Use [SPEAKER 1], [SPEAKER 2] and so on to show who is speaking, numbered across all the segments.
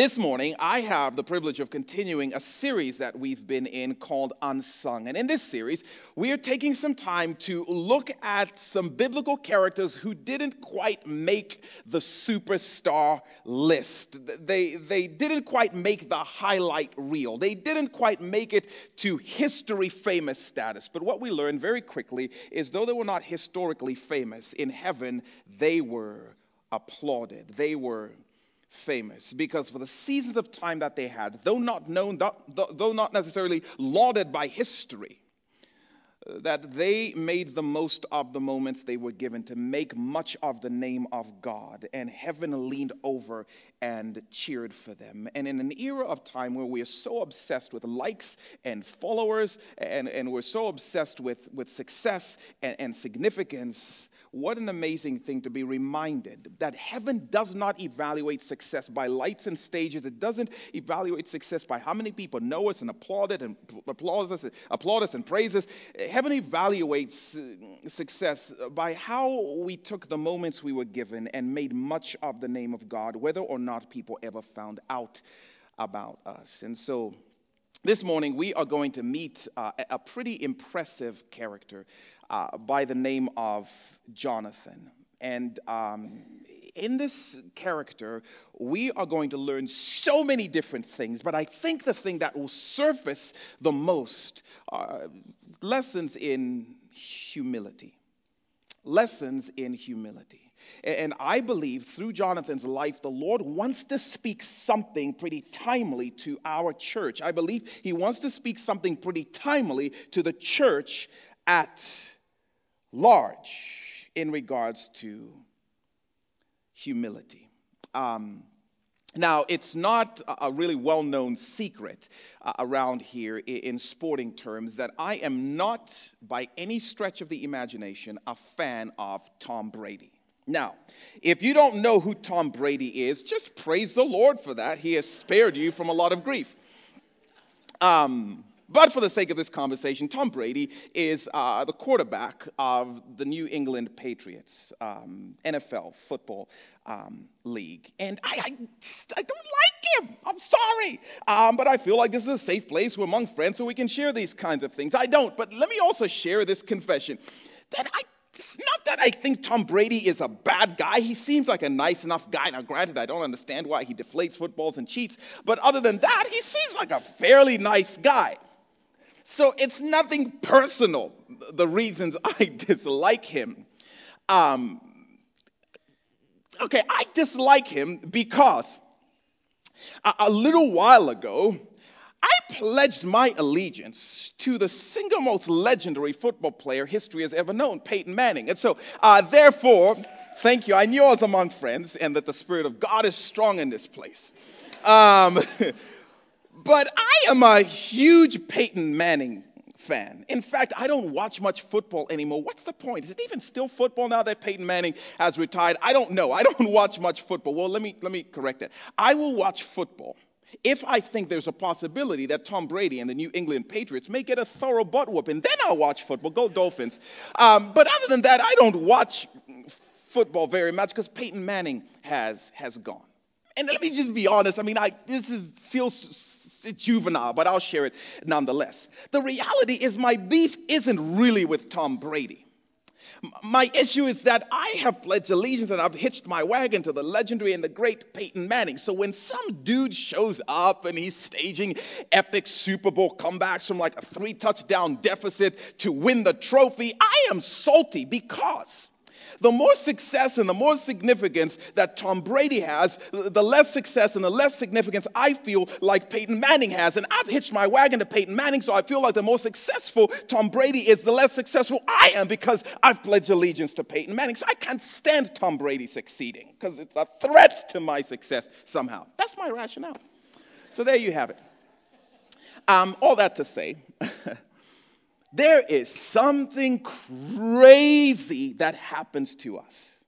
[SPEAKER 1] This morning, I have the privilege of continuing a series that we've been in called Unsung. And in this series, we are taking some time to look at some biblical characters who didn't quite make the superstar list. They, they didn't quite make the highlight reel. They didn't quite make it to history famous status. But what we learned very quickly is though they were not historically famous, in heaven, they were applauded. They were famous because for the seasons of time that they had, though not known, though not necessarily lauded by history, uh, that they made the most of the moments they were given to make much of the name of God, and heaven leaned over and cheered for them. And in an era of time where we are so obsessed with likes and followers, and, and we're so obsessed with, with success and, and significance, what an amazing thing to be reminded that heaven does not evaluate success by lights and stages. It doesn't evaluate success by how many people know us and applaud it and us, applaud us and praise us. Heaven evaluates uh, success by how we took the moments we were given and made much of the name of God, whether or not people ever found out about us. And so this morning, we are going to meet uh, a pretty impressive character uh, by the name of Jonathan. And um, in this character, we are going to learn so many different things, but I think the thing that will surface the most are lessons in humility. Lessons in humility. And I believe through Jonathan's life, the Lord wants to speak something pretty timely to our church. I believe he wants to speak something pretty timely to the church at large in regards to humility. Um, now, it's not a really well known secret uh, around here in sporting terms that I am not, by any stretch of the imagination, a fan of Tom Brady. Now, if you don't know who Tom Brady is, just praise the Lord for that. He has spared you from a lot of grief. Um, but for the sake of this conversation, Tom Brady is uh, the quarterback of the New England Patriots um, NFL football um, league. And I, I, I, don't like him. I'm sorry. Um, but I feel like this is a safe place. We're among friends so we can share these kinds of things. I don't. But let me also share this confession that I it's not that I think Tom Brady is a bad guy. He seems like a nice enough guy. Now, granted, I don't understand why he deflates footballs and cheats, but other than that, he seems like a fairly nice guy. So it's nothing personal, the reasons I dislike him. Um, okay, I dislike him because a, a little while ago, I pledged my allegiance to the single most legendary football player history has ever known, Peyton Manning. And so, uh, therefore, thank you. I knew I was among friends and that the Spirit of God is strong in this place. Um, But I am a huge Peyton Manning fan. In fact, I don't watch much football anymore. What's the point? Is it even still football now that Peyton Manning has retired? I don't know. I don't watch much football. Well, let me let me correct that. I will watch football if I think there's a possibility that Tom Brady and the New England Patriots may get a thorough butt whooping, then I'll watch football. Go Dolphins. Um, but other than that, I don't watch football very much because Peyton Manning has has gone. And let me just be honest. I mean, I this is still it's juvenile, but I'll share it nonetheless. The reality is, my beef isn't really with Tom Brady. My issue is that I have pledged allegiance and I've hitched my wagon to the legendary and the great Peyton Manning. So when some dude shows up and he's staging epic Super Bowl comebacks from like a three touchdown deficit to win the trophy, I am salty because the more success and the more significance that Tom Brady has, the less success and the less significance I feel like Peyton Manning has. And I've hitched my wagon to Peyton Manning, so I feel like the more successful Tom Brady is, the less successful I am because I've pledged allegiance to Peyton Manning. So I can't stand Tom Brady succeeding because it's a threat to my success somehow. That's my rationale. So there you have it. Um, all that to say, there is something crazy that happens to us.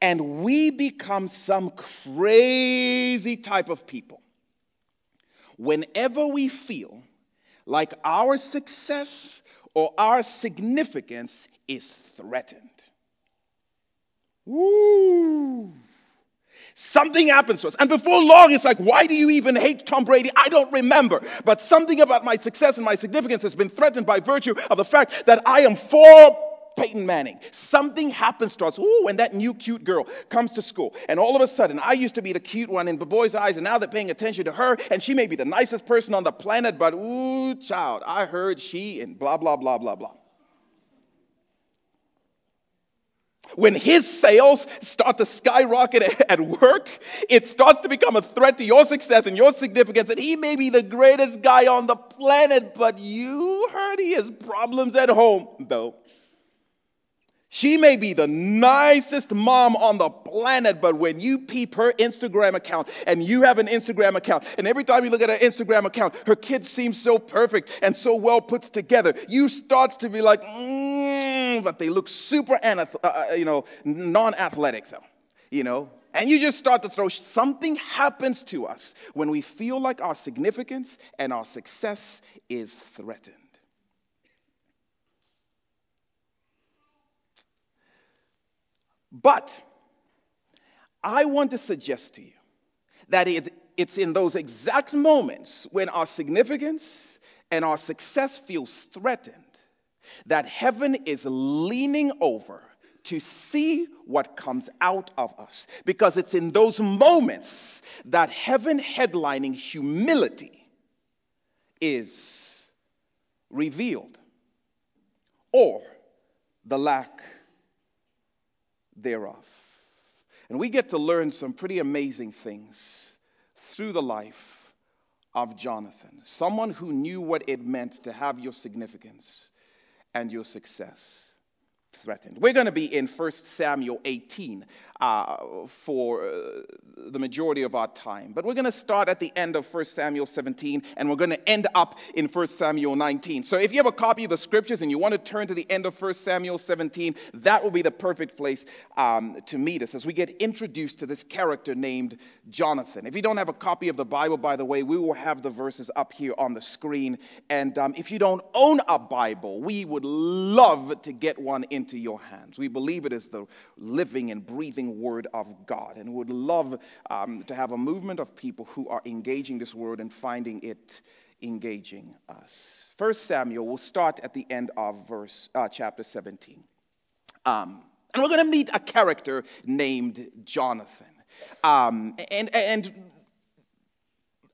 [SPEAKER 1] And we become some crazy type of people. Whenever we feel like our success or our significance is threatened. Woo! Something happens to us. And before long, it's like, why do you even hate Tom Brady? I don't remember. But something about my success and my significance has been threatened by virtue of the fact that I am for Peyton Manning. Something happens to us. Ooh, and that new cute girl comes to school. And all of a sudden, I used to be the cute one in the boys' eyes, and now they're paying attention to her, and she may be the nicest person on the planet, but ooh, child, I heard she and blah, blah, blah, blah, blah. When his sales start to skyrocket at work, it starts to become a threat to your success and your significance. And he may be the greatest guy on the planet, but you heard he has problems at home, though. She may be the nicest mom on the planet, but when you peep her Instagram account and you have an Instagram account, and every time you look at her Instagram account, her kids seem so perfect and so well put together, you start to be like, mm, but they look super, anath- uh, uh you know, non-athletic though, you know. And you just start to throw, something happens to us when we feel like our significance and our success is threatened. But I want to suggest to you that it's in those exact moments when our significance and our success feels threatened that heaven is leaning over to see what comes out of us. Because it's in those moments that heaven headlining humility is revealed or the lack thereof. And we get to learn some pretty amazing things through the life of Jonathan, someone who knew what it meant to have your significance and your success threatened. We're going to be in 1 Samuel 18 uh, for uh, the majority of our time. But we're going to start at the end of 1 Samuel 17 and we're going to end up in 1 Samuel 19. So if you have a copy of the scriptures and you want to turn to the end of 1 Samuel 17, that will be the perfect place um, to meet us as we get introduced to this character named Jonathan. If you don't have a copy of the Bible, by the way, we will have the verses up here on the screen. And um, if you don't own a Bible, we would love to get one into your hands. We believe it is the living and breathing word of God and would love um, to have a movement of people who are engaging this word and finding it engaging us. First Samuel, we'll start at the end of verse uh, chapter 17. Um, and we're going to meet a character named Jonathan. Um, and, and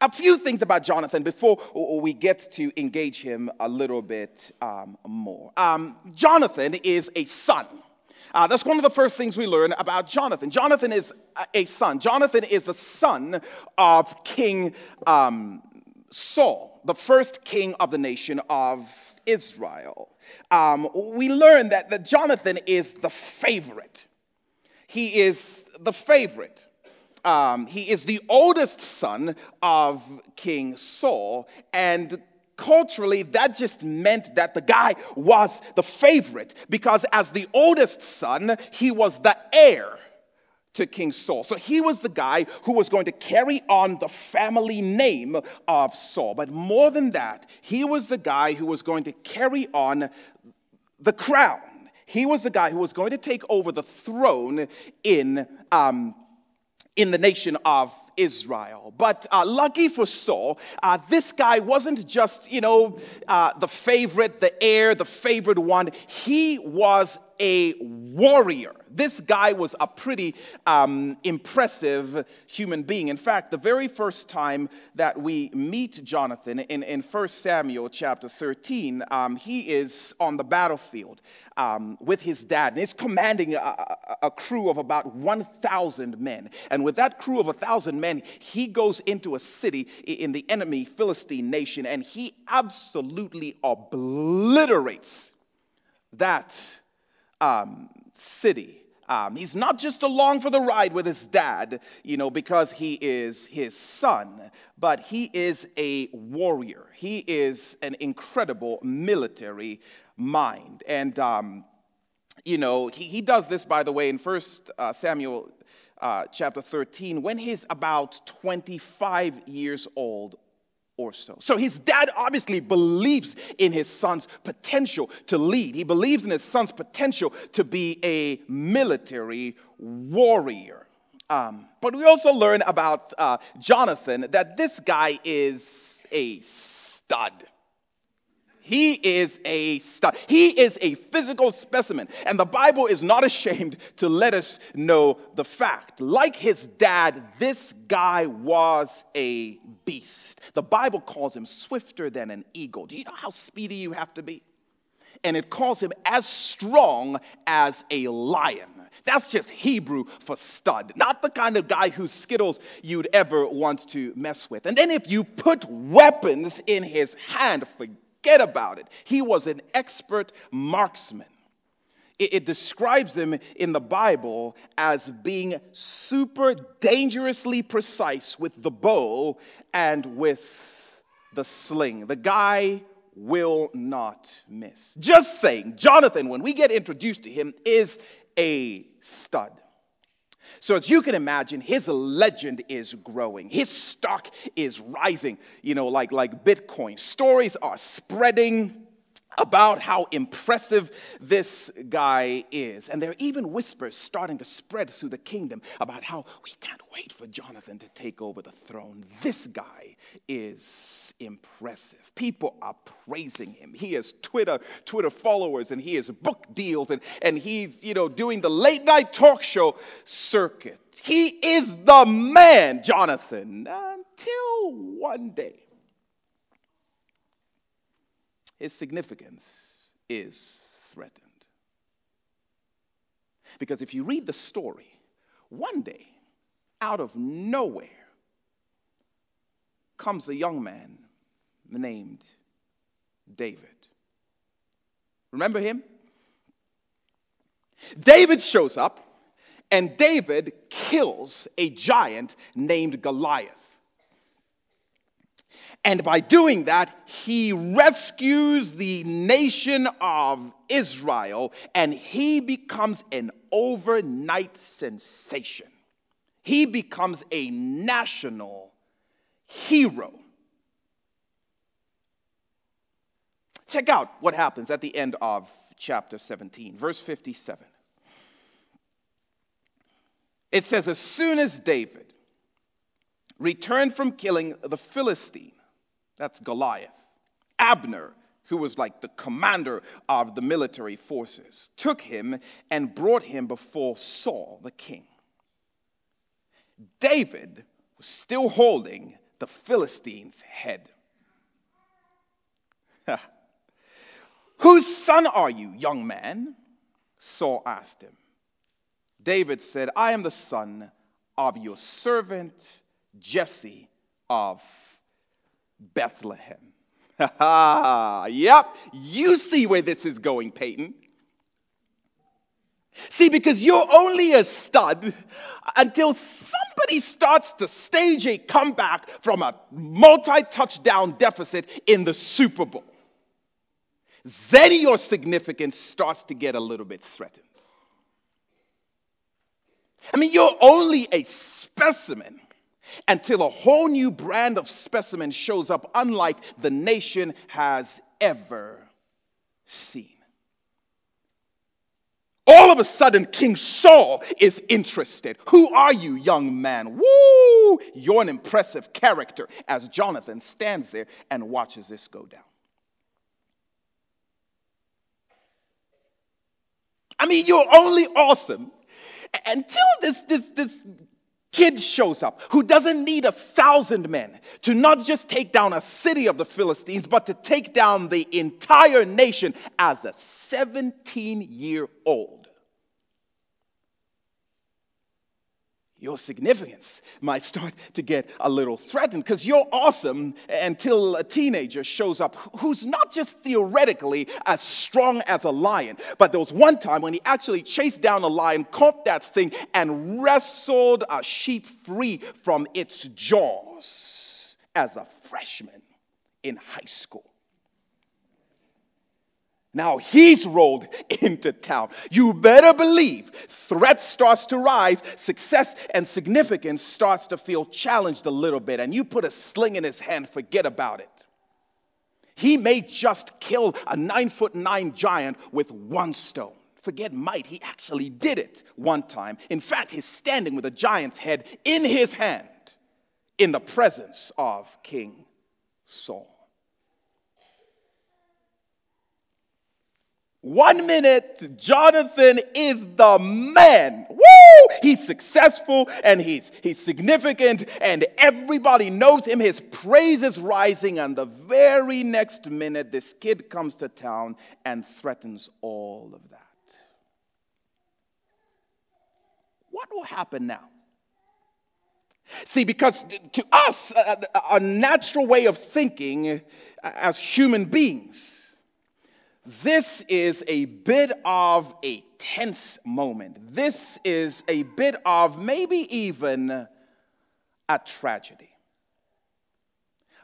[SPEAKER 1] a few things about Jonathan before we get to engage him a little bit um, more. Um, Jonathan is a son. Uh, that's one of the first things we learn about Jonathan. Jonathan is a son. Jonathan is the son of King um, Saul, the first king of the nation of Israel. Um, we learn that, that Jonathan is the favorite. He is the favorite. Um, he is the oldest son of King Saul, and culturally, that just meant that the guy was the favorite because, as the oldest son, he was the heir to King Saul. So he was the guy who was going to carry on the family name of Saul. But more than that, he was the guy who was going to carry on the crown. He was the guy who was going to take over the throne in, um, in the nation of Israel. But uh, lucky for Saul, uh, this guy wasn't just, you know, uh, the favorite, the heir, the favored one. He was a warrior. This guy was a pretty um, impressive human being. In fact, the very first time that we meet Jonathan in, in 1 Samuel chapter 13, um, he is on the battlefield um, with his dad, and he's commanding a, a, a crew of about 1,000 men. And with that crew of 1,000 men, he goes into a city in the enemy Philistine nation, and he absolutely obliterates that um, city. Um, he's not just along for the ride with his dad, you know, because he is his son, but he is a warrior. He is an incredible military mind. And, um, you know, he, he does this, by the way, in First uh, Samuel uh, chapter 13 when he's about 25 years old or so. So his dad obviously believes in his son's potential to lead. He believes in his son's potential to be a military warrior. Um, but we also learn about uh, Jonathan that this guy is a stud. He is a stud. He is a physical specimen. And the Bible is not ashamed to let us know the fact. Like his dad, this guy was a beast. The Bible calls him swifter than an eagle. Do you know how speedy you have to be? And it calls him as strong as a lion. That's just Hebrew for stud, not the kind of guy whose Skittles you'd ever want to mess with. And then if you put weapons in his hand, forget about it. He was an expert marksman. It, it describes him in the Bible as being super dangerously precise with the bow and with the sling. The guy will not miss. Just saying, Jonathan, when we get introduced to him, is a stud. So, as you can imagine, his legend is growing. His stock is rising, you know, like, like Bitcoin. Stories are spreading about how impressive this guy is. And there are even whispers starting to spread through the kingdom about how we can't wait for Jonathan to take over the throne. This guy is impressive. People are praising him. He has Twitter, Twitter followers, and he has book deals, and, and he's, you know, doing the late night talk show circuit. He is the man, Jonathan, until one day his significance is threatened. Because if you read the story, one day, out of nowhere, comes a young man named David. Remember him? David shows up, and David kills a giant named Goliath. And by doing that, he rescues the nation of Israel and he becomes an overnight sensation. He becomes a national hero. Check out what happens at the end of chapter 17, verse 57. It says, As soon as David returned from killing the Philistine, that's Goliath. Abner, who was like the commander of the military forces, took him and brought him before Saul, the king. David was still holding the Philistine's head. Whose son are you, young man? Saul asked him. David said, I am the son of your servant Jesse of Bethlehem. yep, you see where this is going, Peyton. See, because you're only a stud until somebody starts to stage a comeback from a multi touchdown deficit in the Super Bowl. Then your significance starts to get a little bit threatened. I mean, you're only a specimen until a whole new brand of specimen shows up, unlike the nation has ever seen. All of a sudden, King Saul is interested. Who are you, young man? Woo! You're an impressive character as Jonathan stands there and watches this go down. I mean, you're only awesome until this, this, this kid shows up who doesn't need a thousand men to not just take down a city of the Philistines, but to take down the entire nation as a 17 year old. Your significance might start to get a little threatened because you're awesome until a teenager shows up who's not just theoretically as strong as a lion, but there was one time when he actually chased down a lion, caught that thing, and wrestled a sheep free from its jaws as a freshman in high school. Now he's rolled into town. You better believe threat starts to rise, success and significance starts to feel challenged a little bit, and you put a sling in his hand, forget about it. He may just kill a nine foot nine giant with one stone. forget might, he actually did it one time. In fact, he's standing with a giant's head in his hand in the presence of King Saul. One minute, Jonathan is the man. Woo! He's successful and he's, he's significant, and everybody knows him. His praise is rising. And the very next minute, this kid comes to town and threatens all of that. What will happen now? See, because to us, uh, uh, a, natural way of thinking uh, as human beings, this is a bit of a tense moment. This is a bit of maybe even a tragedy.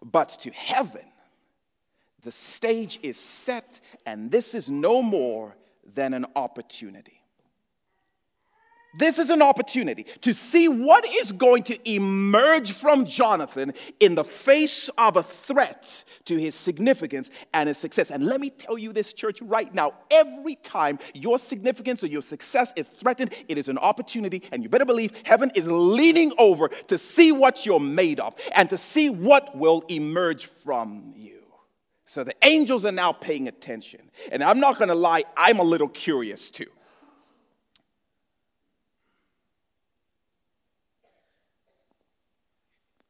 [SPEAKER 1] But to heaven, the stage is set, and this is no more than an opportunity. This is an opportunity to see what is going to emerge from Jonathan in the face of a threat to his significance and his success. And let me tell you this, church, right now every time your significance or your success is threatened, it is an opportunity. And you better believe heaven is leaning over to see what you're made of and to see what will emerge from you. So the angels are now paying attention. And I'm not going to lie, I'm a little curious too.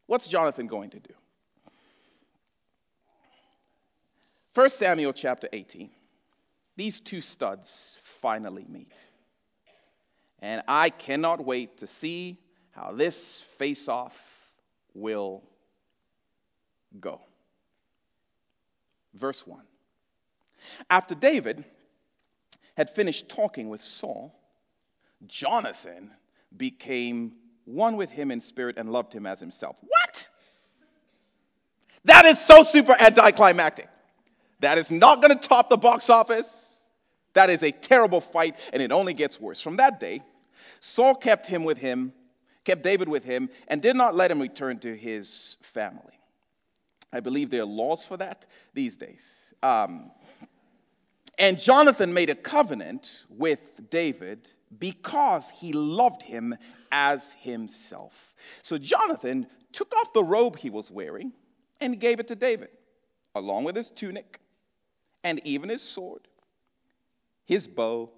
[SPEAKER 1] What's Jonathan going to do? 1 Samuel chapter 18. These two studs finally meet. And I cannot wait to see how this face off will go. Verse 1. After David had finished talking with Saul, Jonathan became one with him in spirit and loved him as himself. What? That is so super anticlimactic. That is not going to top the box office. That is a terrible fight, and it only gets worse. From that day, Saul kept him with him, kept David with him, and did not let him return to his family. I believe there are laws for that these days. Um, and Jonathan made a covenant with David because he loved him as himself. So Jonathan took off the robe he was wearing and gave it to David, along with his tunic and even his sword, his bow,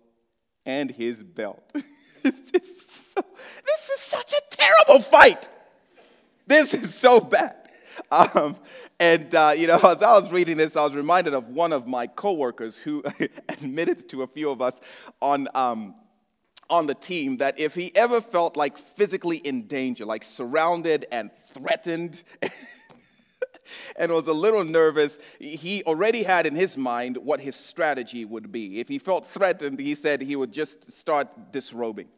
[SPEAKER 1] and his belt. this, is so, this is such a terrible fight. This is so bad. Um, and, uh, you know, as I was reading this, I was reminded of one of my coworkers who admitted to a few of us on, um, on the team that if he ever felt like physically in danger, like surrounded and threatened, and was a little nervous, he already had in his mind what his strategy would be. If he felt threatened, he said he would just start disrobing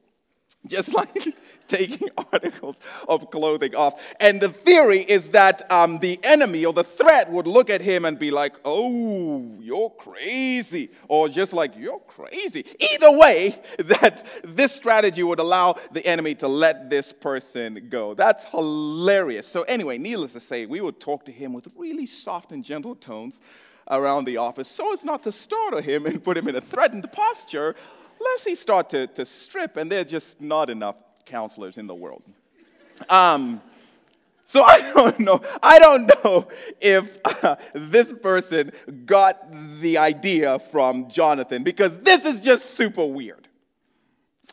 [SPEAKER 1] just like taking articles of clothing off. And the theory is that um, the enemy or the threat would look at him and be like, oh, you're crazy, or just like, you're crazy. Either way, that this strategy would allow the enemy to let this person go. That's hilarious. So, anyway, needless to say, we would talk to him with really soft and gentle tones around the office so as not to startle him and put him in a threatened posture lest he start to, to strip, and there are just not enough counselors in the world. Um, so I don't know. I don't know if uh, this person got the idea from Jonathan because this is just super weird.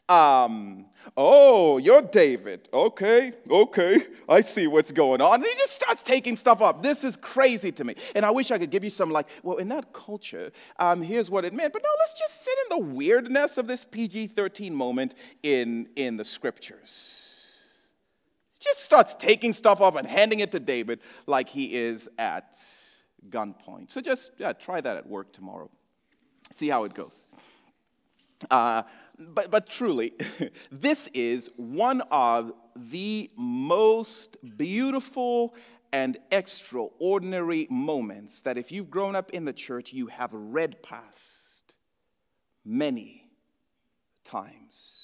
[SPEAKER 1] Um, Oh, you're David. Okay, okay. I see what's going on. And he just starts taking stuff up. This is crazy to me. And I wish I could give you some, like, well, in that culture, um, here's what it meant. But no, let's just sit in the weirdness of this PG 13 moment in, in the scriptures. Just starts taking stuff off and handing it to David like he is at gunpoint. So just yeah, try that at work tomorrow. See how it goes. Uh, but, but truly, this is one of the most beautiful and extraordinary moments that if you've grown up in the church, you have read past many times.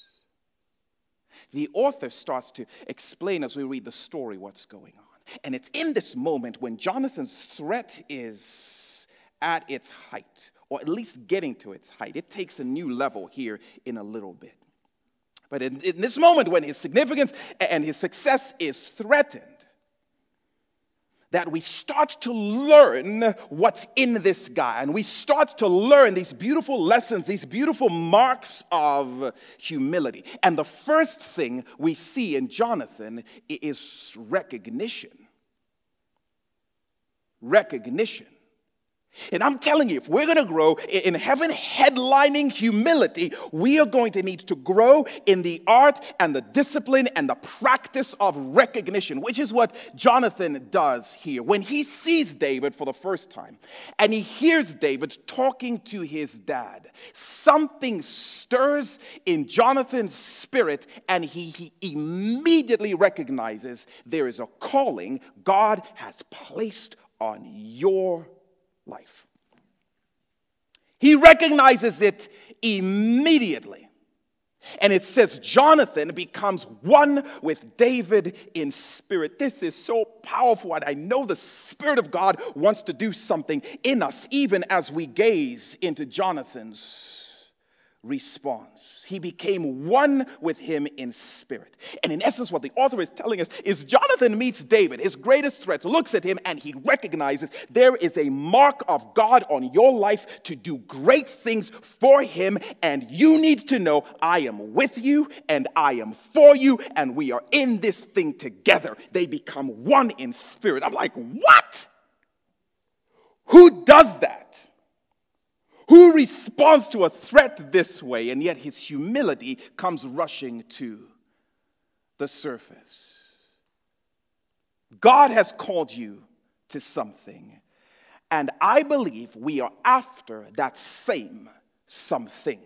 [SPEAKER 1] The author starts to explain as we read the story what's going on. And it's in this moment when Jonathan's threat is at its height or at least getting to its height. It takes a new level here in a little bit. But in, in this moment, when his significance and his success is threatened, that we start to learn what's in this guy and we start to learn these beautiful lessons, these beautiful marks of humility. And the first thing we see in Jonathan is recognition. Recognition. And I'm telling you, if we're going to grow in heaven headlining humility, we are going to need to grow in the art and the discipline and the practice of recognition, which is what Jonathan does here. When he sees David for the first time and he hears David talking to his dad, something stirs in Jonathan's spirit and he, he immediately recognizes there is a calling God has placed on your life. He recognizes it immediately. And it says Jonathan becomes one with David in spirit. This is so powerful. And I know the Spirit of God wants to do something in us, even as we gaze into Jonathan's response. He became one with him in spirit. And in essence, what the author is telling us is Jonathan meets David, his greatest threat, looks at him, and he recognizes there is a mark of God on your life to do great things for him. And you need to know I am with you and I am for you, and we are in this thing together. They become one in spirit. I'm like, what? Who does that? Who responds to a threat this way, and yet his humility comes rushing to the surface? God has called you to something, and I believe we are after that same something.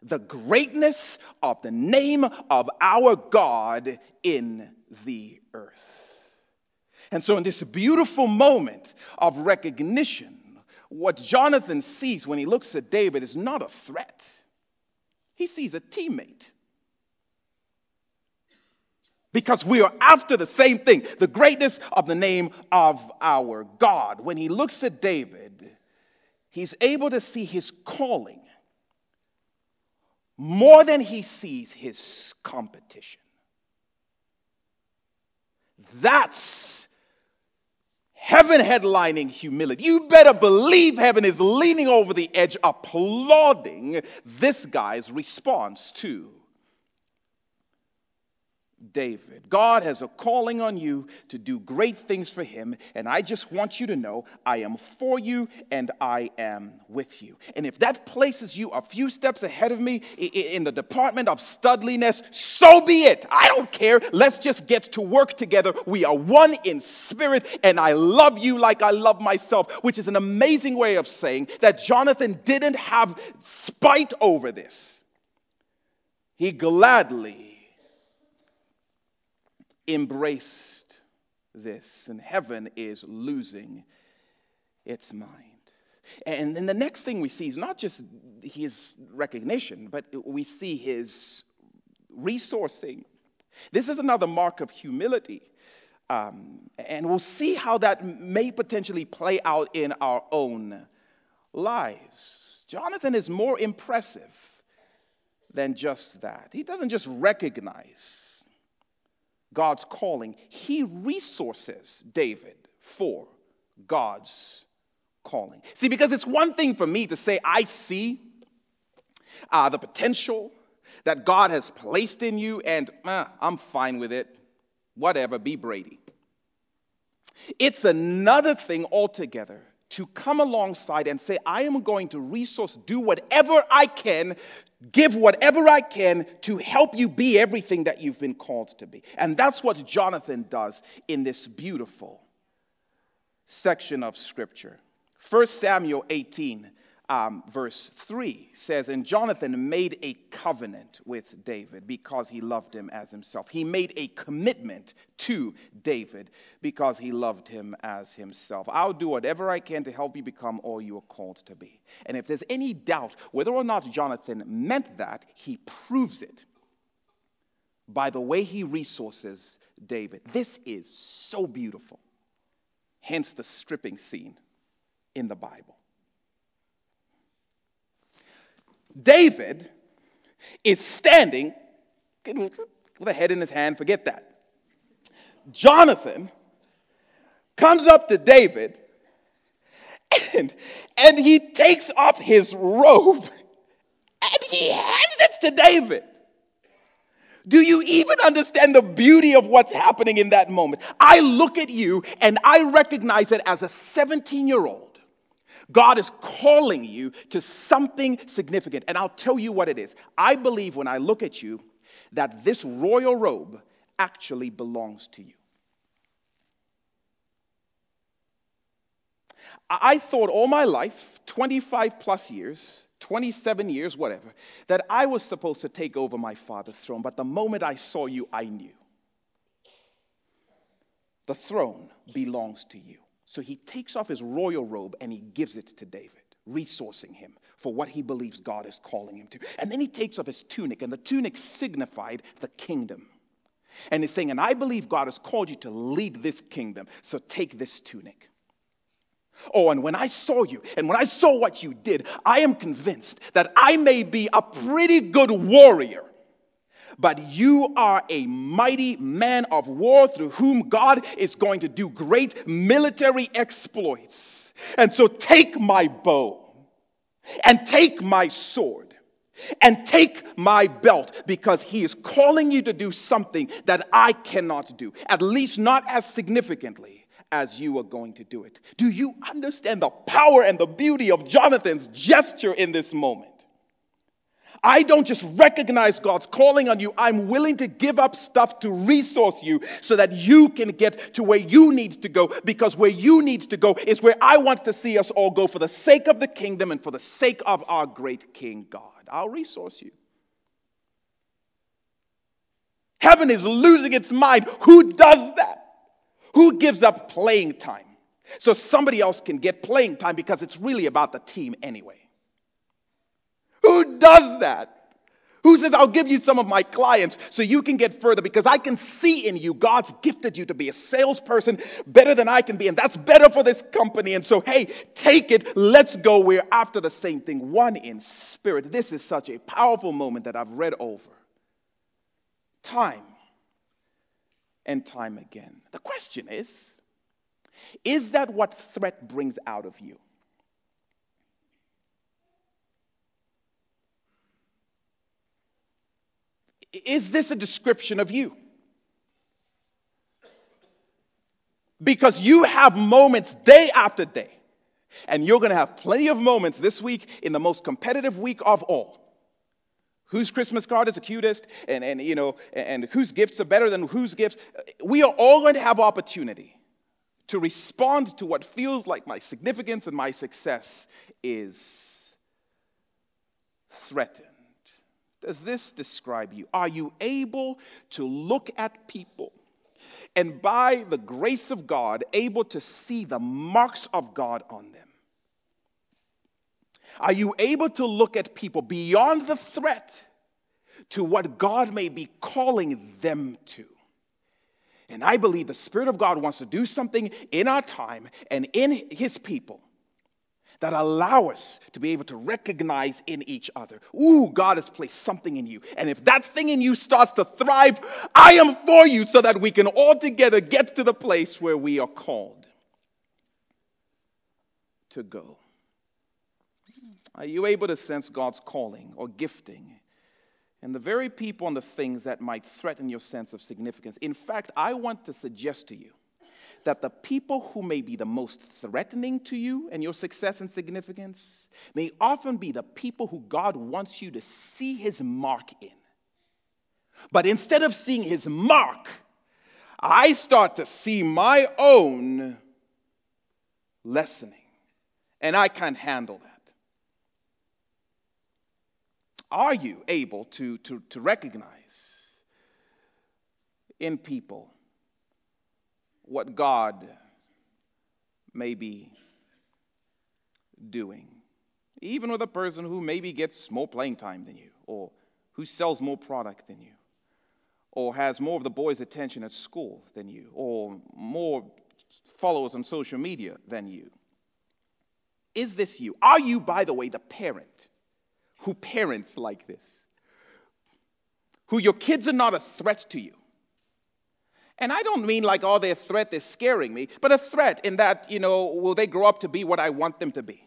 [SPEAKER 1] The greatness of the name of our God in the earth. And so, in this beautiful moment of recognition, what Jonathan sees when he looks at David is not a threat, he sees a teammate. Because we are after the same thing the greatness of the name of our God. When he looks at David, he's able to see his calling more than he sees his competition. That's heaven headlining humility. You better believe heaven is leaning over the edge, applauding this guy's response to David. God has a calling on you to do great things for him, and I just want you to know I am for you and I am with you. And if that places you a few steps ahead of me in the department of studliness, so be it. I don't care. Let's just get to work together. We are one in spirit, and I love you like I love myself, which is an amazing way of saying that Jonathan didn't have spite over this. He gladly embraced this, and heaven is losing its mind. And then the next thing we see is not just his recognition, but we see his resourcing. This is another mark of humility. Um, and we'll see how that may potentially play out in our own lives. Jonathan is more impressive than just that. He doesn't just recognize God's calling, he resources David for God's calling. See, because it's one thing for me to say, I see uh, the potential that God has placed in you, and uh, I'm fine with it. Whatever, be Brady. It's another thing altogether to come alongside and say, I am going to resource, do whatever I can give whatever I can to help you be everything that you've been called to be. And that's what Jonathan does in this beautiful section of Scripture. 1 Samuel 18 um, verse 3 says, And Jonathan made a covenant with David because he loved him as himself. He made a commitment to David because he loved him as himself. I'll do whatever I can to help you become all you are called to be. And if there's any doubt whether or not Jonathan meant that, he proves it by the way he resources David. This is so beautiful. Hence the stripping scene in the Bible. David is standing with a head in his hand, forget that. Jonathan comes up to David and, and he takes off his robe and he hands it to David. Do you even understand the beauty of what's happening in that moment? I look at you and I recognize it as a 17 year old. God is calling you to something significant. And I'll tell you what it is. I believe when I look at you that this royal robe actually belongs to you. I thought all my life, 25 plus years, 27 years, whatever, that I was supposed to take over my father's throne. But the moment I saw you, I knew. The throne belongs to you. So he takes off his royal robe and he gives it to David, resourcing him for what he believes God is calling him to. And then he takes off his tunic, and the tunic signified the kingdom. And he's saying, And I believe God has called you to lead this kingdom, so take this tunic. Oh, and when I saw you and when I saw what you did, I am convinced that I may be a pretty good warrior, but you are a mighty man of war through whom God is going to do great military exploits. And so take my bow and take my sword and take my belt because he is calling you to do something that I cannot do, at least not as significantly as you are going to do it. Do you understand the power and the beauty of Jonathan's gesture in this moment? I don't just recognize God's calling on you. I'm willing to give up stuff to resource you so that you can get to where you need to go because where you need to go is where I want to see us all go for the sake of the kingdom and for the sake of our great King God. I'll resource you. Heaven is losing its mind. Who does that? Who gives up playing time so somebody else can get playing time because it's really about the team anyway? Who does that? Who says, I'll give you some of my clients so you can get further because I can see in you God's gifted you to be a salesperson better than I can be, and that's better for this company. And so, hey, take it, let's go. We're after the same thing, one in spirit. This is such a powerful moment that I've read over time and time again. The question is is that what threat brings out of you? Is this a description of you? Because you have moments day after day, and you're going to have plenty of moments this week in the most competitive week of all whose Christmas card is the cutest, and, and you know, and whose gifts are better than whose gifts. We are all going to have opportunity to respond to what feels like my significance and my success is threatened. Does this describe you? Are you able to look at people and by the grace of God, able to see the marks of God on them? Are you able to look at people beyond the threat to what God may be calling them to? And I believe the Spirit of God wants to do something in our time and in His people that allow us to be able to recognize in each other. Ooh, God has placed something in you. And if that thing in you starts to thrive, I am for you so that we can all together get to the place where we are called to go. Are you able to sense God's calling or gifting? And the very people and the things that might threaten your sense of significance. In fact, I want to suggest to you that the people who may be the most threatening to you and your success and significance may often be the people who God wants you to see his mark in. But instead of seeing his mark, I start to see my own lessening. And I can't handle that. Are you able to, to, to recognize in people what God may be doing? Even with a person who maybe gets more playing time than you, or who sells more product than you, or has more of the boys' attention at school than you, or more followers on social media than you. Is this you? Are you, by the way, the parent who parents like this, who your kids are not a threat to you. And I don't mean like, oh, they're threat, they're scaring me, but a threat in that, you know, will they grow up to be what I want them to be?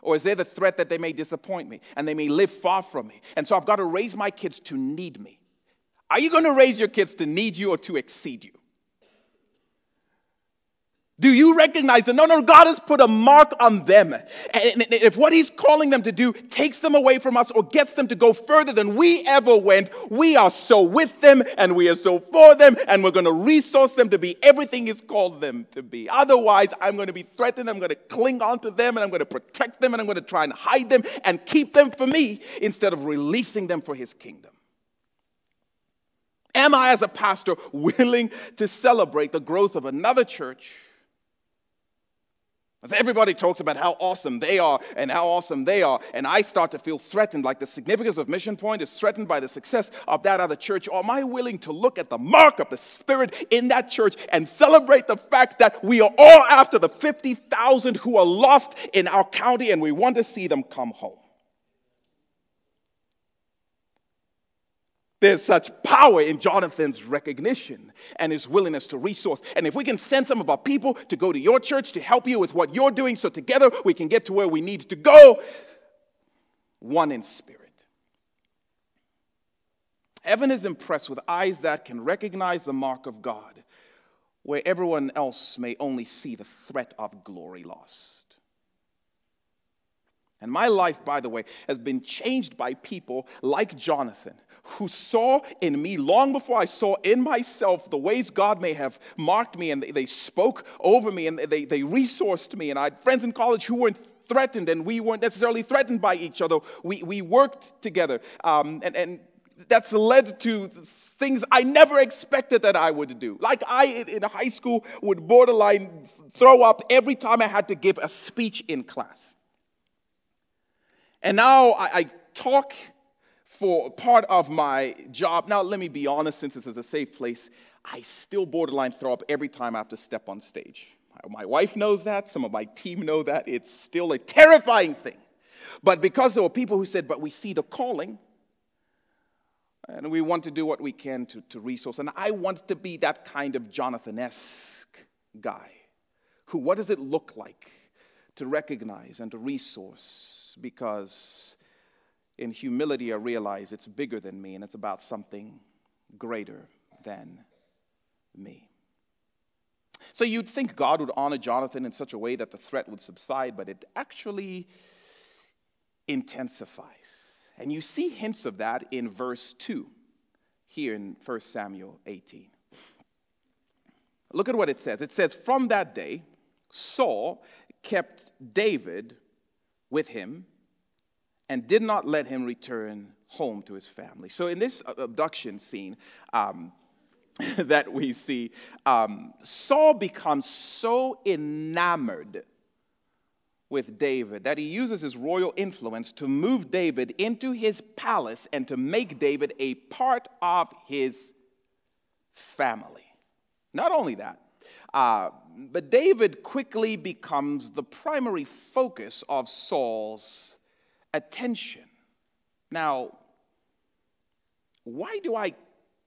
[SPEAKER 1] Or is there the threat that they may disappoint me and they may live far from me? And so I've got to raise my kids to need me. Are you going to raise your kids to need you or to exceed you? Do you recognize that? No, no, God has put a mark on them. And if what He's calling them to do takes them away from us or gets them to go further than we ever went, we are so with them and we are so for them and we're going to resource them to be everything He's called them to be. Otherwise, I'm going to be threatened. I'm going to cling on to them and I'm going to protect them and I'm going to try and hide them and keep them for me instead of releasing them for His kingdom. Am I, as a pastor, willing to celebrate the growth of another church? Everybody talks about how awesome they are and how awesome they are, and I start to feel threatened, like the significance of Mission Point is threatened by the success of that other church. Or am I willing to look at the mark of the Spirit in that church and celebrate the fact that we are all after the 50,000 who are lost in our county and we want to see them come home? There's such power in Jonathan's recognition and his willingness to resource. And if we can send some of our people to go to your church to help you with what you're doing, so together we can get to where we need to go, one in spirit. Heaven is impressed with eyes that can recognize the mark of God, where everyone else may only see the threat of glory lost. And my life, by the way, has been changed by people like Jonathan, who saw in me long before I saw in myself the ways God may have marked me, and they, they spoke over me and they, they resourced me. And I had friends in college who weren't threatened, and we weren't necessarily threatened by each other. We, we worked together. Um, and, and that's led to things I never expected that I would do. Like I, in high school, would borderline throw up every time I had to give a speech in class. And now I, I talk for part of my job. Now, let me be honest, since this is a safe place, I still borderline throw up every time I have to step on stage. My wife knows that, some of my team know that. It's still a terrifying thing. But because there were people who said, but we see the calling, and we want to do what we can to, to resource. And I want to be that kind of Jonathan esque guy who, what does it look like to recognize and to resource because in humility I realize it's bigger than me and it's about something greater than me. So you'd think God would honor Jonathan in such a way that the threat would subside, but it actually intensifies. And you see hints of that in verse 2 here in 1 Samuel 18. Look at what it says. It says, From that day, Saul kept David with him and did not let him return home to his family. So, in this abduction scene um, that we see, um, Saul becomes so enamored with David that he uses his royal influence to move David into his palace and to make David a part of his family. Not only that, uh, but David quickly becomes the primary focus of Saul's attention. Now, why do I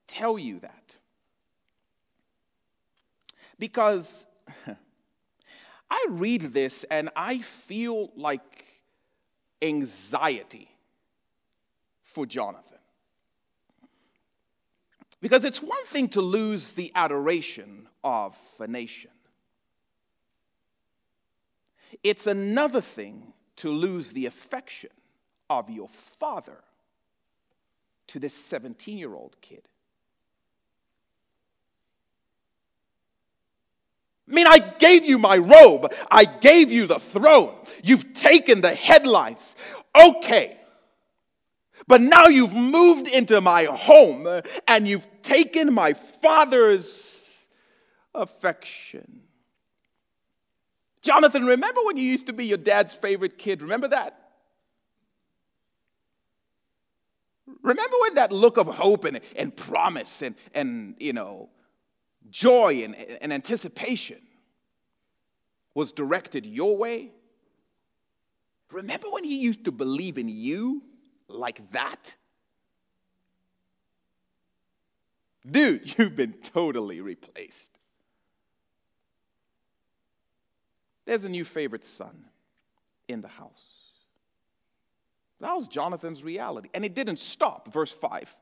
[SPEAKER 1] tell you that? Because I read this and I feel like anxiety for Jonathan. Because it's one thing to lose the adoration of a nation, it's another thing to lose the affection of your father to this 17 year old kid. I mean, I gave you my robe. I gave you the throne. You've taken the headlines. Okay. But now you've moved into my home uh, and you've taken my father's affection. Jonathan, remember when you used to be your dad's favorite kid? Remember that? Remember when that look of hope and, and promise and, and, you know, joy and, and anticipation was directed your way? Remember when he used to believe in you like that? Dude, you've been totally replaced. There's a new favorite son in the house. That was Jonathan's reality. And it didn't stop. Verse 5.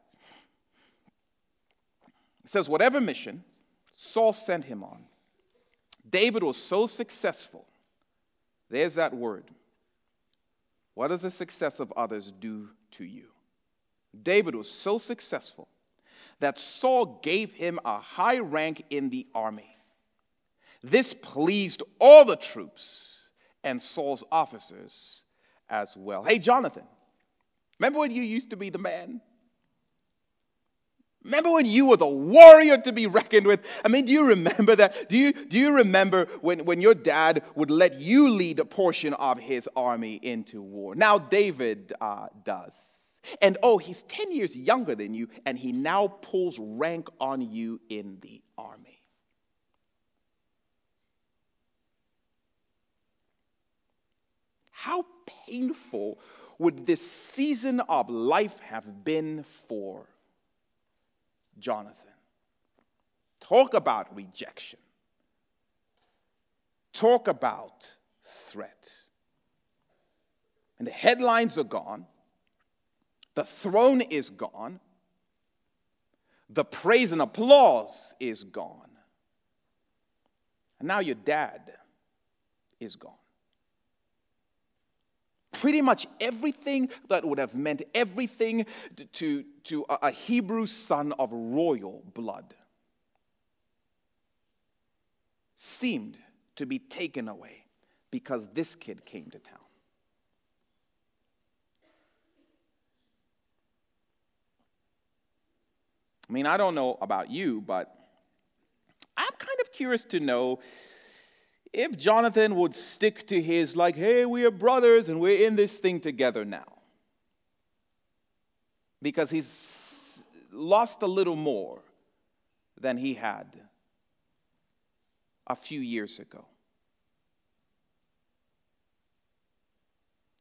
[SPEAKER 1] It says, Whatever mission Saul sent him on, David was so successful. There's that word. What does the success of others do to you? David was so successful that Saul gave him a high rank in the army. This pleased all the troops and Saul's officers as well. Hey, Jonathan, remember when you used to be the man? Remember when you were the warrior to be reckoned with? I mean, do you remember that? Do you, do you remember when, when your dad would let you lead a portion of his army into war? Now, David uh, does. And oh, he's 10 years younger than you, and he now pulls rank on you in the army. How painful would this season of life have been for Jonathan? Talk about rejection. Talk about threat. And the headlines are gone. The throne is gone. The praise and applause is gone. And now your dad is gone. Pretty much everything that would have meant everything to, to a Hebrew son of royal blood seemed to be taken away because this kid came to town. I mean, I don't know about you, but I'm kind of curious to know if Jonathan would stick to his, like, hey, we are brothers and we're in this thing together now. Because he's lost a little more than he had a few years ago.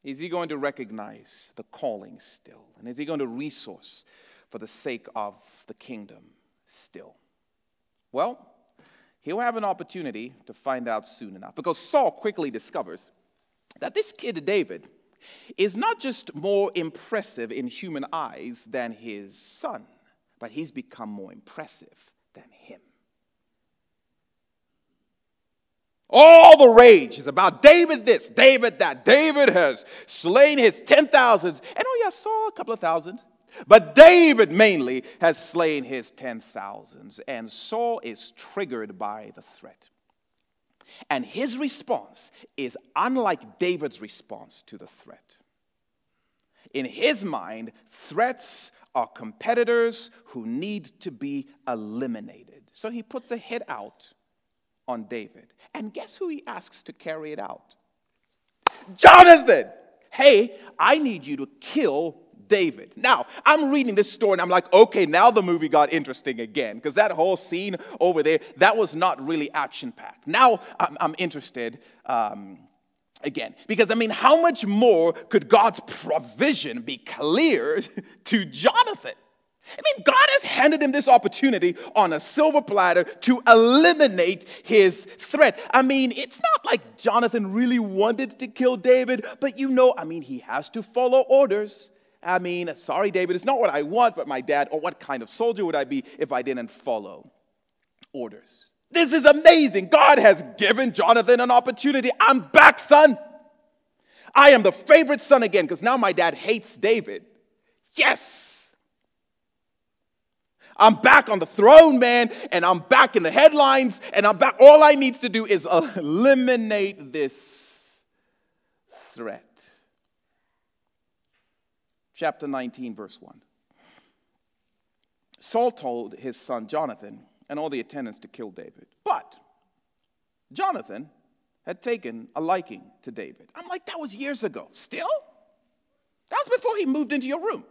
[SPEAKER 1] Is he going to recognize the calling still? And is he going to resource for the sake of the kingdom still? Well, he'll have an opportunity to find out soon enough because Saul quickly discovers that this kid, David, is not just more impressive in human eyes than his son, but he's become more impressive than him. All the rage is about David this, David that. David has slain his ten thousands. And oh, yeah, Saul, a couple of thousand. But David mainly has slain his ten thousands, and Saul is triggered by the threat. And his response is unlike David's response to the threat. In his mind, threats are competitors who need to be eliminated. So he puts a hit out on David. And guess who he asks to carry it out? Jonathan! Hey, I need you to kill David. Now, I'm reading this story and I'm like, okay, now the movie got interesting again because that whole scene over there, that was not really action packed. Now I'm, I'm interested. Um, again. Because, I mean, how much more could God's provision be cleared to Jonathan? I mean, God has handed him this opportunity on a silver platter to eliminate his threat. I mean, it's not like Jonathan really wanted to kill David, but you know, I mean, he has to follow orders. I mean, sorry, David, it's not what I want, but my dad, or what kind of soldier would I be if I didn't follow orders? This is amazing. God has given Jonathan an opportunity. I'm back, son. I am the favorite son again because now my dad hates David. Yes. I'm back on the throne, man, and I'm back in the headlines, and I'm back. All I need to do is eliminate this threat chapter 19, verse 1. Saul told his son Jonathan and all the attendants to kill David. But Jonathan had taken a liking to David. I'm like, that was years ago. Still? That was before he moved into your room.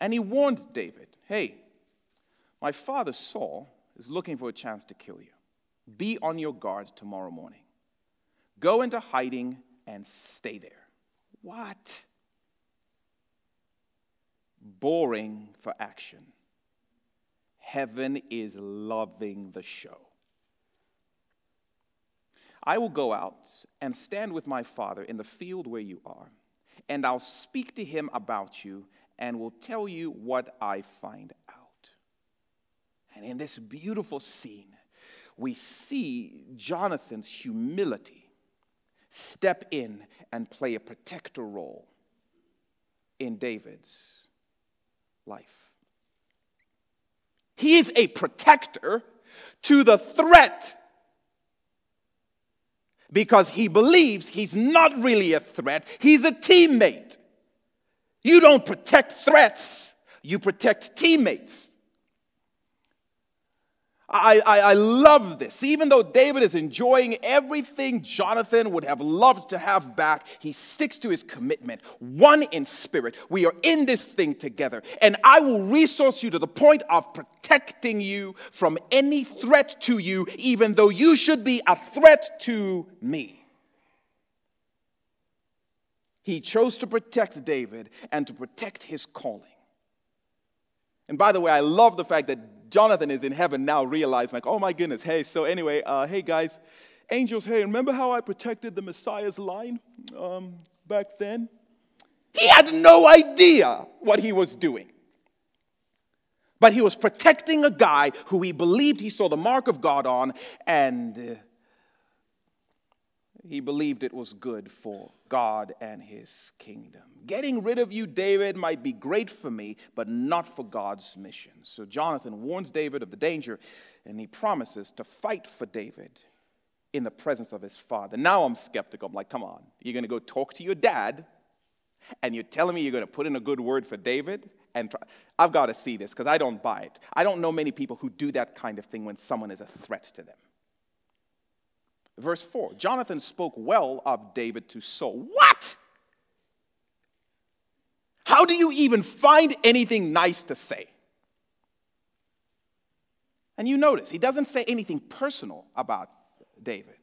[SPEAKER 1] And he warned David hey, my father Saul is looking for a chance to kill you. Be on your guard tomorrow morning. Go into hiding and stay there. What? Boring for action. Heaven is loving the show. I will go out and stand with my father in the field where you are, and I'll speak to him about you and will tell you what I find out. And in this beautiful scene, we see Jonathan's humility step in and play a protector role in David's life. He is a protector to the threat because he believes he's not really a threat, he's a teammate. You don't protect threats, you protect teammates. I, I, I, love this. Even though David is enjoying everything Jonathan would have loved to have back, he sticks to his commitment, one in spirit. We are in this thing together, and I will resource you to the point of protecting you from any threat to you, even though you should be a threat to me. He chose to protect David and to protect his calling. And by the way, I love the fact that Jonathan is in heaven now realizing, like, oh my goodness, hey, so anyway, uh, hey guys, angels, hey, remember how I protected the Messiah's line um, back then? He had no idea what he was doing. But he was protecting a guy who he believed he saw the mark of God on, and uh, he believed it was good for God and his kingdom. Getting rid of you, David, might be great for me, but not for God's mission. So Jonathan warns David of the danger, and he promises to fight for David in the presence of his father. Now I'm skeptical. I'm like, come on, you're going to go talk to your dad, and you're telling me you're going to put in a good word for David? And try. I've got to see this because I don't buy it. I don't know many people who do that kind of thing when someone is a threat to them. Verse 4 Jonathan spoke well of David to Saul. What? How do you even find anything nice to say? And you notice, he doesn't say anything personal about David,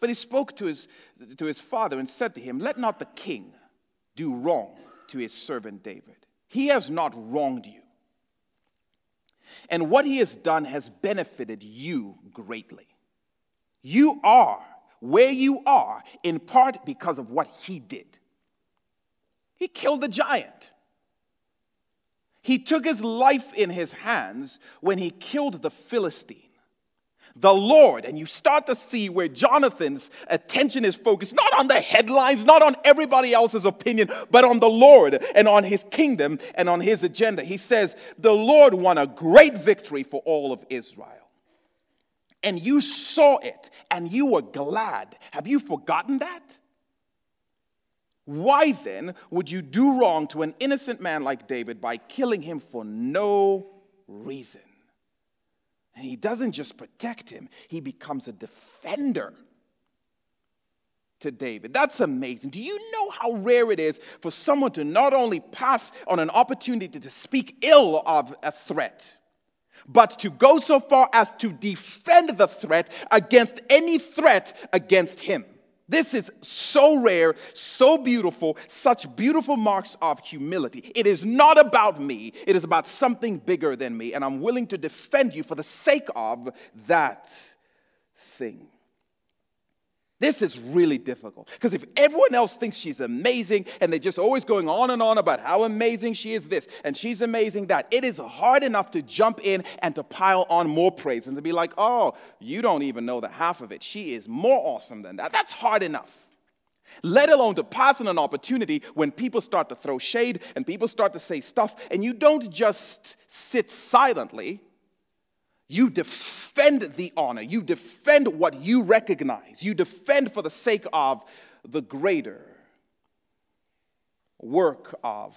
[SPEAKER 1] but he spoke to his, to his father and said to him, Let not the king do wrong to his servant David. He has not wronged you. And what he has done has benefited you greatly. You are where you are in part because of what he did. He killed the giant. He took his life in his hands when he killed the Philistine. The Lord, and you start to see where Jonathan's attention is focused, not on the headlines, not on everybody else's opinion, but on the Lord and on his kingdom and on his agenda. He says, The Lord won a great victory for all of Israel and you saw it and you were glad. Have you forgotten that? Why then would you do wrong to an innocent man like David by killing him for no reason? And he doesn't just protect him, he becomes a defender to David. That's amazing. Do you know how rare it is for someone to not only pass on an opportunity to speak ill of a threat? But to go so far as to defend the threat against any threat against him. This is so rare, so beautiful, such beautiful marks of humility. It is not about me, it is about something bigger than me, and I'm willing to defend you for the sake of that thing. This is really difficult because if everyone else thinks she's amazing and they're just always going on and on about how amazing she is this and she's amazing that, it is hard enough to jump in and to pile on more praise and to be like, oh, you don't even know the half of it. She is more awesome than that. That's hard enough. Let alone to pass on an opportunity when people start to throw shade and people start to say stuff, and you don't just sit silently you defend the honor. You defend what you recognize. You defend for the sake of the greater work of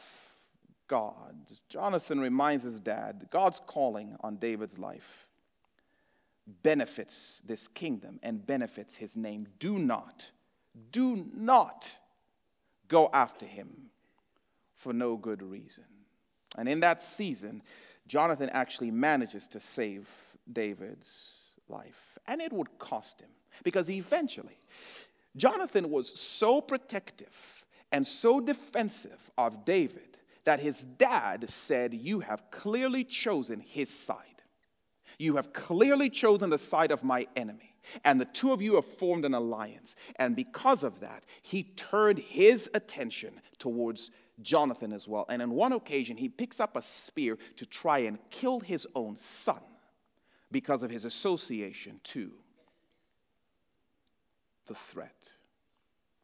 [SPEAKER 1] God. Jonathan reminds his dad God's calling on David's life benefits this kingdom and benefits his name. Do not, do not go after him for no good reason. And in that season, Jonathan actually manages to save David's life. And it would cost him because eventually Jonathan was so protective and so defensive of David that his dad said, You have clearly chosen his side. You have clearly chosen the side of my enemy. And the two of you have formed an alliance. And because of that, he turned his attention towards Jonathan as well. And on one occasion, he picks up a spear to try and kill his own son because of his association to the threat.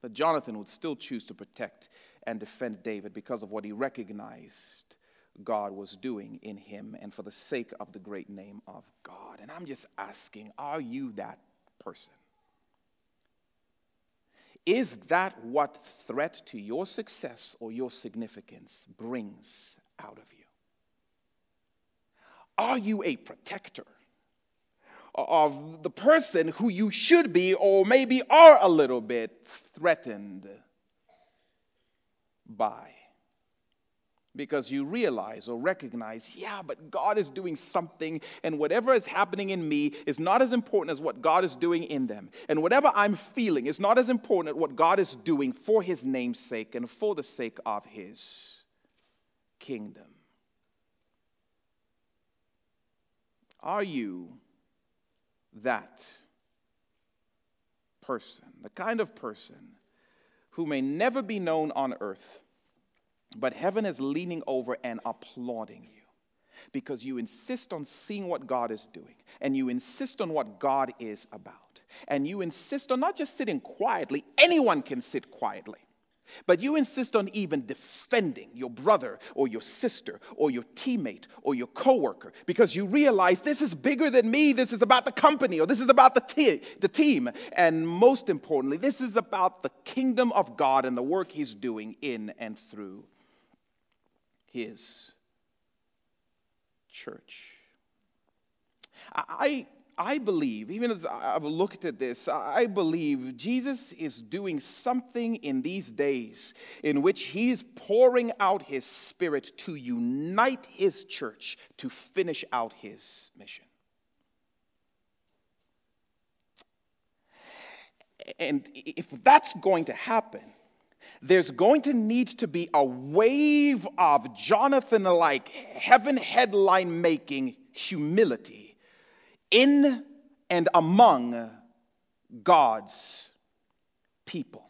[SPEAKER 1] That Jonathan would still choose to protect and defend David because of what he recognized God was doing in him and for the sake of the great name of God. And I'm just asking, are you that person? Is that what threat to your success or your significance brings out of you? Are you a protector of the person who you should be or maybe are a little bit threatened by? Because you realize or recognize, yeah, but God is doing something, and whatever is happening in me is not as important as what God is doing in them. And whatever I'm feeling is not as important as what God is doing for His name's sake and for the sake of His kingdom. Are you that person, the kind of person who may never be known on earth? But heaven is leaning over and applauding you because you insist on seeing what God is doing and you insist on what God is about. And you insist on not just sitting quietly, anyone can sit quietly. But you insist on even defending your brother or your sister or your teammate or your coworker because you realize this is bigger than me. This is about the company or this is about the, te- the team. And most importantly, this is about the kingdom of God and the work He's doing in and through his church. I, I believe, even as I've looked at this, I believe Jesus is doing something in these days in which he is pouring out his spirit to unite his church to finish out his mission. And if that's going to happen, there's going to need to be a wave of Jonathan like heaven headline making humility in and among God's people.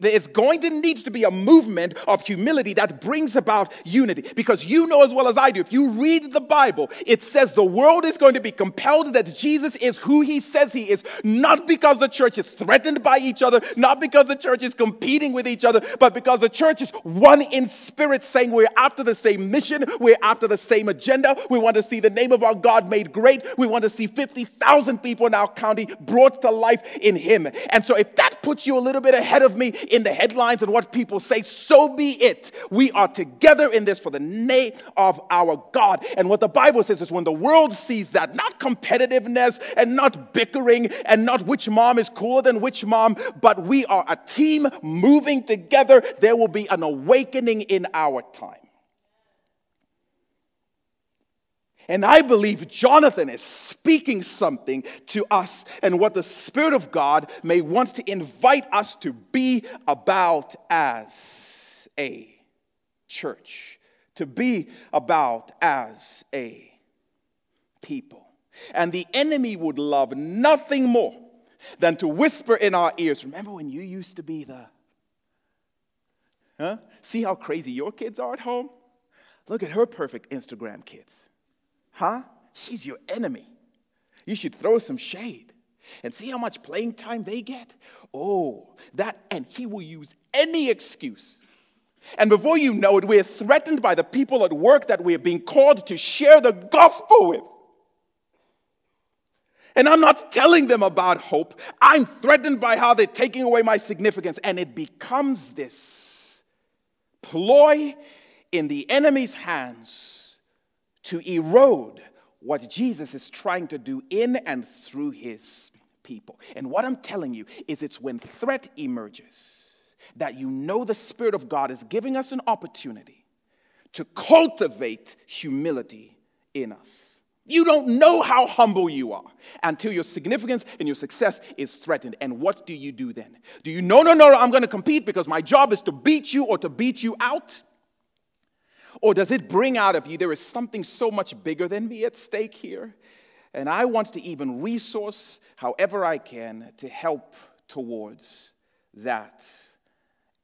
[SPEAKER 1] It's going to need to be a movement of humility that brings about unity. Because you know as well as I do, if you read the Bible, it says the world is going to be compelled that Jesus is who he says he is, not because the church is threatened by each other, not because the church is competing with each other, but because the church is one in spirit, saying we're after the same mission, we're after the same agenda. We want to see the name of our God made great. We want to see 50,000 people in our county brought to life in him. And so if that puts you a little bit ahead of me in the headlines and what people say, so be it. We are together in this for the name of our God. And what the Bible says is when the world sees that, not competitiveness and not bickering and not which mom is cooler than which mom, but we are a team moving together, there will be an awakening in our time. And I believe Jonathan is speaking something to us and what the Spirit of God may want to invite us to be about as a church, to be about as a people. And the enemy would love nothing more than to whisper in our ears Remember when you used to be the. Huh? See how crazy your kids are at home? Look at her perfect Instagram kids. Huh? She's your enemy. You should throw some shade and see how much playing time they get. Oh, that, and he will use any excuse. And before you know it, we're threatened by the people at work that we're being called to share the gospel with. And I'm not telling them about hope. I'm threatened by how they're taking away my significance. And it becomes this ploy in the enemy's hands to erode what Jesus is trying to do in and through his people. And what I'm telling you is it's when threat emerges that you know the Spirit of God is giving us an opportunity to cultivate humility in us. You don't know how humble you are until your significance and your success is threatened. And what do you do then? Do you, know, no, no, no, I'm going to compete because my job is to beat you or to beat you out? Or does it bring out of you, there is something so much bigger than me at stake here? And I want to even resource however I can to help towards that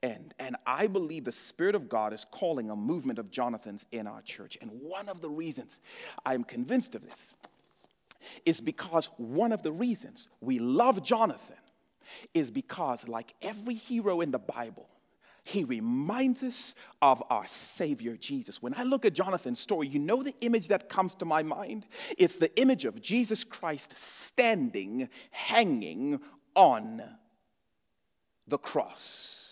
[SPEAKER 1] end. And I believe the Spirit of God is calling a movement of Jonathans in our church. And one of the reasons I'm convinced of this is because one of the reasons we love Jonathan is because, like every hero in the Bible, he reminds us of our Savior Jesus. When I look at Jonathan's story, you know the image that comes to my mind? It's the image of Jesus Christ standing, hanging on the cross.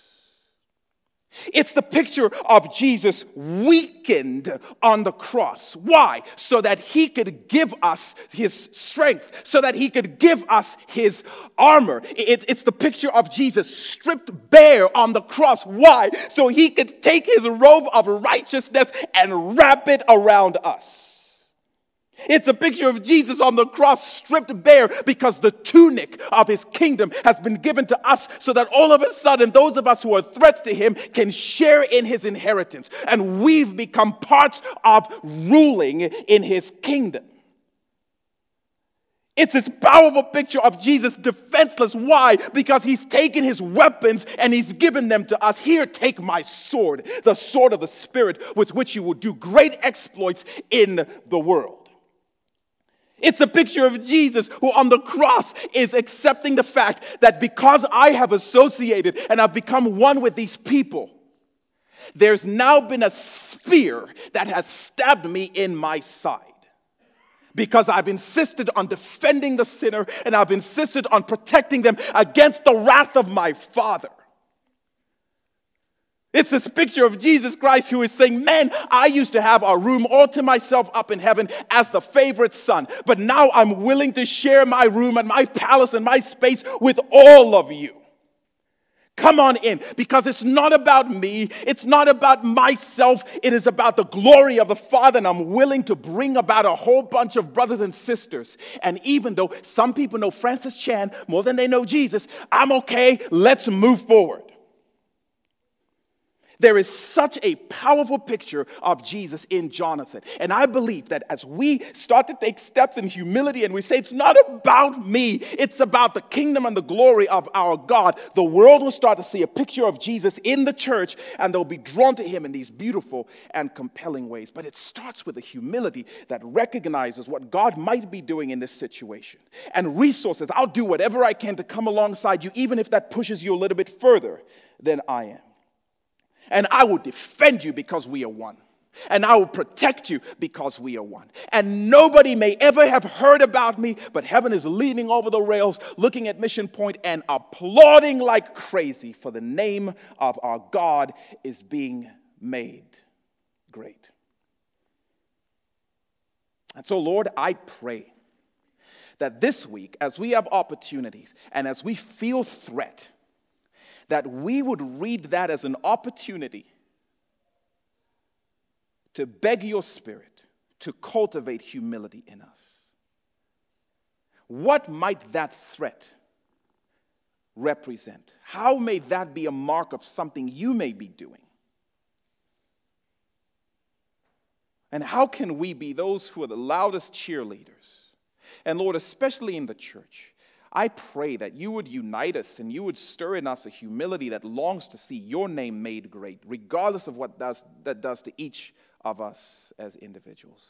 [SPEAKER 1] It's the picture of Jesus weakened on the cross. Why? So that he could give us his strength, so that he could give us his armor. It's the picture of Jesus stripped bare on the cross. Why? So he could take his robe of righteousness and wrap it around us. It's a picture of Jesus on the cross, stripped bare, because the tunic of his kingdom has been given to us, so that all of a sudden, those of us who are threats to him can share in his inheritance. And we've become parts of ruling in his kingdom. It's this powerful picture of Jesus defenseless. Why? Because he's taken his weapons and he's given them to us. Here, take my sword, the sword of the Spirit, with which you will do great exploits in the world. It's a picture of Jesus who on the cross is accepting the fact that because I have associated and I've become one with these people, there's now been a spear that has stabbed me in my side. Because I've insisted on defending the sinner and I've insisted on protecting them against the wrath of my Father. It's this picture of Jesus Christ who is saying, Man, I used to have a room all to myself up in heaven as the favorite son, but now I'm willing to share my room and my palace and my space with all of you. Come on in because it's not about me. It's not about myself. It is about the glory of the Father. And I'm willing to bring about a whole bunch of brothers and sisters. And even though some people know Francis Chan more than they know Jesus, I'm okay. Let's move forward. There is such a powerful picture of Jesus in Jonathan. And I believe that as we start to take steps in humility and we say, it's not about me, it's about the kingdom and the glory of our God, the world will start to see a picture of Jesus in the church and they'll be drawn to him in these beautiful and compelling ways. But it starts with a humility that recognizes what God might be doing in this situation and resources. I'll do whatever I can to come alongside you, even if that pushes you a little bit further than I am and I will defend you because we are one. And I will protect you because we are one. And nobody may ever have heard about me, but heaven is leaning over the rails, looking at Mission Point and applauding like crazy, for the name of our God is being made great. And so, Lord, I pray that this week, as we have opportunities and as we feel threat, that we would read that as an opportunity to beg your spirit to cultivate humility in us. What might that threat represent? How may that be a mark of something you may be doing? And how can we be those who are the loudest cheerleaders? And Lord, especially in the church, I pray that you would unite us and you would stir in us a humility that longs to see your name made great, regardless of what does, that does to each of us as individuals.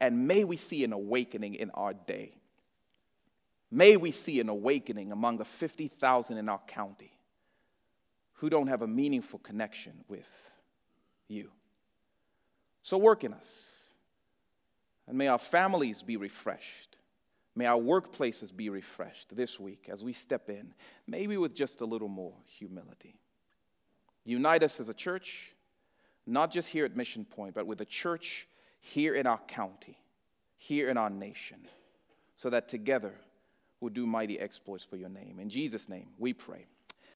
[SPEAKER 1] And may we see an awakening in our day. May we see an awakening among the 50,000 in our county who don't have a meaningful connection with you. So work in us. And may our families be refreshed. May our workplaces be refreshed this week as we step in, maybe with just a little more humility. Unite us as a church, not just here at Mission Point, but with a church here in our county, here in our nation, so that together we'll do mighty exploits for your name. In Jesus' name, we pray.